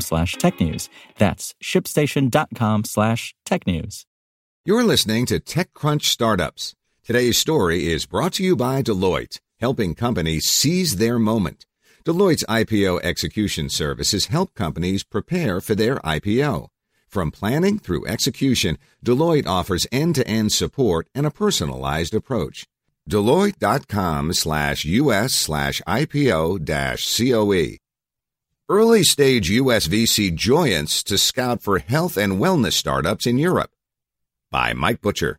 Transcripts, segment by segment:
slash technews. That's shipstation.com slash technews. You're listening to TechCrunch Startups. Today's story is brought to you by Deloitte, helping companies seize their moment. Deloitte's IPO execution services help companies prepare for their IPO. From planning through execution, Deloitte offers end-to-end support and a personalized approach. Deloitte.com slash US slash IPO dash COE. Early stage US VC to scout for health and wellness startups in Europe. By Mike Butcher.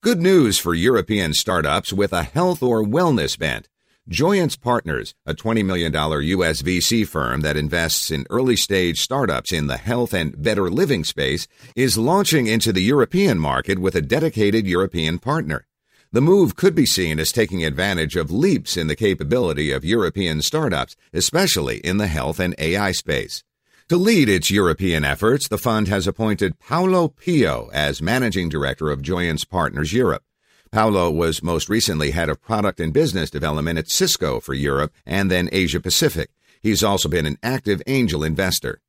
Good news for European startups with a health or wellness bent. Joyance Partners, a $20 million US VC firm that invests in early stage startups in the health and better living space, is launching into the European market with a dedicated European partner. The move could be seen as taking advantage of leaps in the capability of European startups, especially in the health and AI space. To lead its European efforts, the fund has appointed Paolo Pio as managing director of Joyance Partners Europe. Paolo was most recently head of product and business development at Cisco for Europe and then Asia Pacific. He's also been an active angel investor.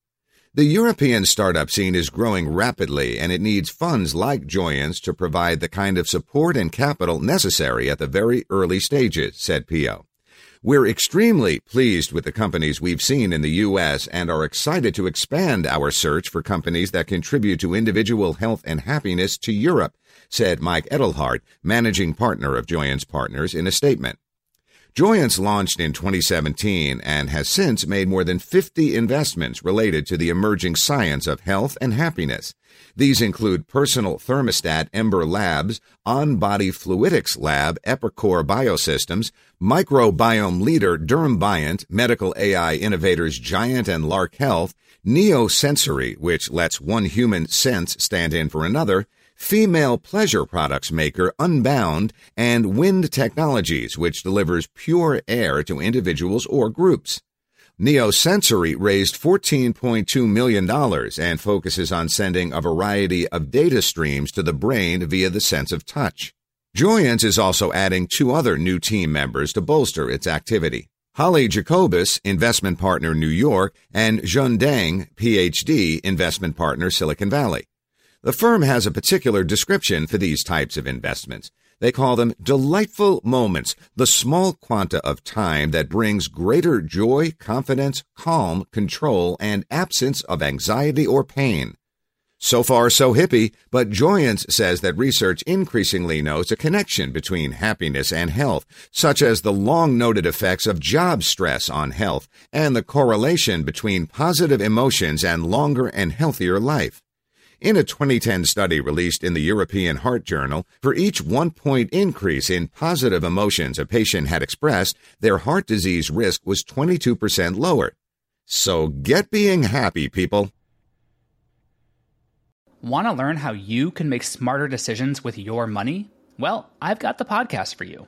The European startup scene is growing rapidly and it needs funds like Joyance to provide the kind of support and capital necessary at the very early stages, said Pio. We're extremely pleased with the companies we've seen in the U.S. and are excited to expand our search for companies that contribute to individual health and happiness to Europe, said Mike Edelhart, managing partner of Joyance Partners, in a statement. Joyance launched in 2017 and has since made more than 50 investments related to the emerging science of health and happiness. These include Personal Thermostat Ember Labs, On Body Fluidics Lab Epicore Biosystems, Microbiome Leader Dermbiont, Medical AI Innovators Gyant and Lark Health, Neosensory, which lets one human sense stand in for another, female pleasure products maker Unbound, and Wynd Technologies, which delivers pure air to individuals or groups. Neosensory raised $14.2 million and focuses on sending a variety of data streams to the brain via the sense of touch. Joyance is also adding two other new team members to bolster its activity. Holly Jacobus, investment partner New York, and Jun Deng, PhD, investment partner Silicon Valley. The firm has a particular description for these types of investments. They call them delightful moments, the small quanta of time that brings greater joy, confidence, calm, control, and absence of anxiety or pain. So far, so hippie, but Joyance says that research increasingly notes a connection between happiness and health, such as the long noted effects of job stress on health and the correlation between positive emotions and longer and healthier life. In a 2010 study released in the European Heart Journal, for each one point increase in positive emotions a patient had expressed, their heart disease risk was 22% lower. So get being happy, people. Want to learn how you can make smarter decisions with your money? Well, I've got the podcast for you.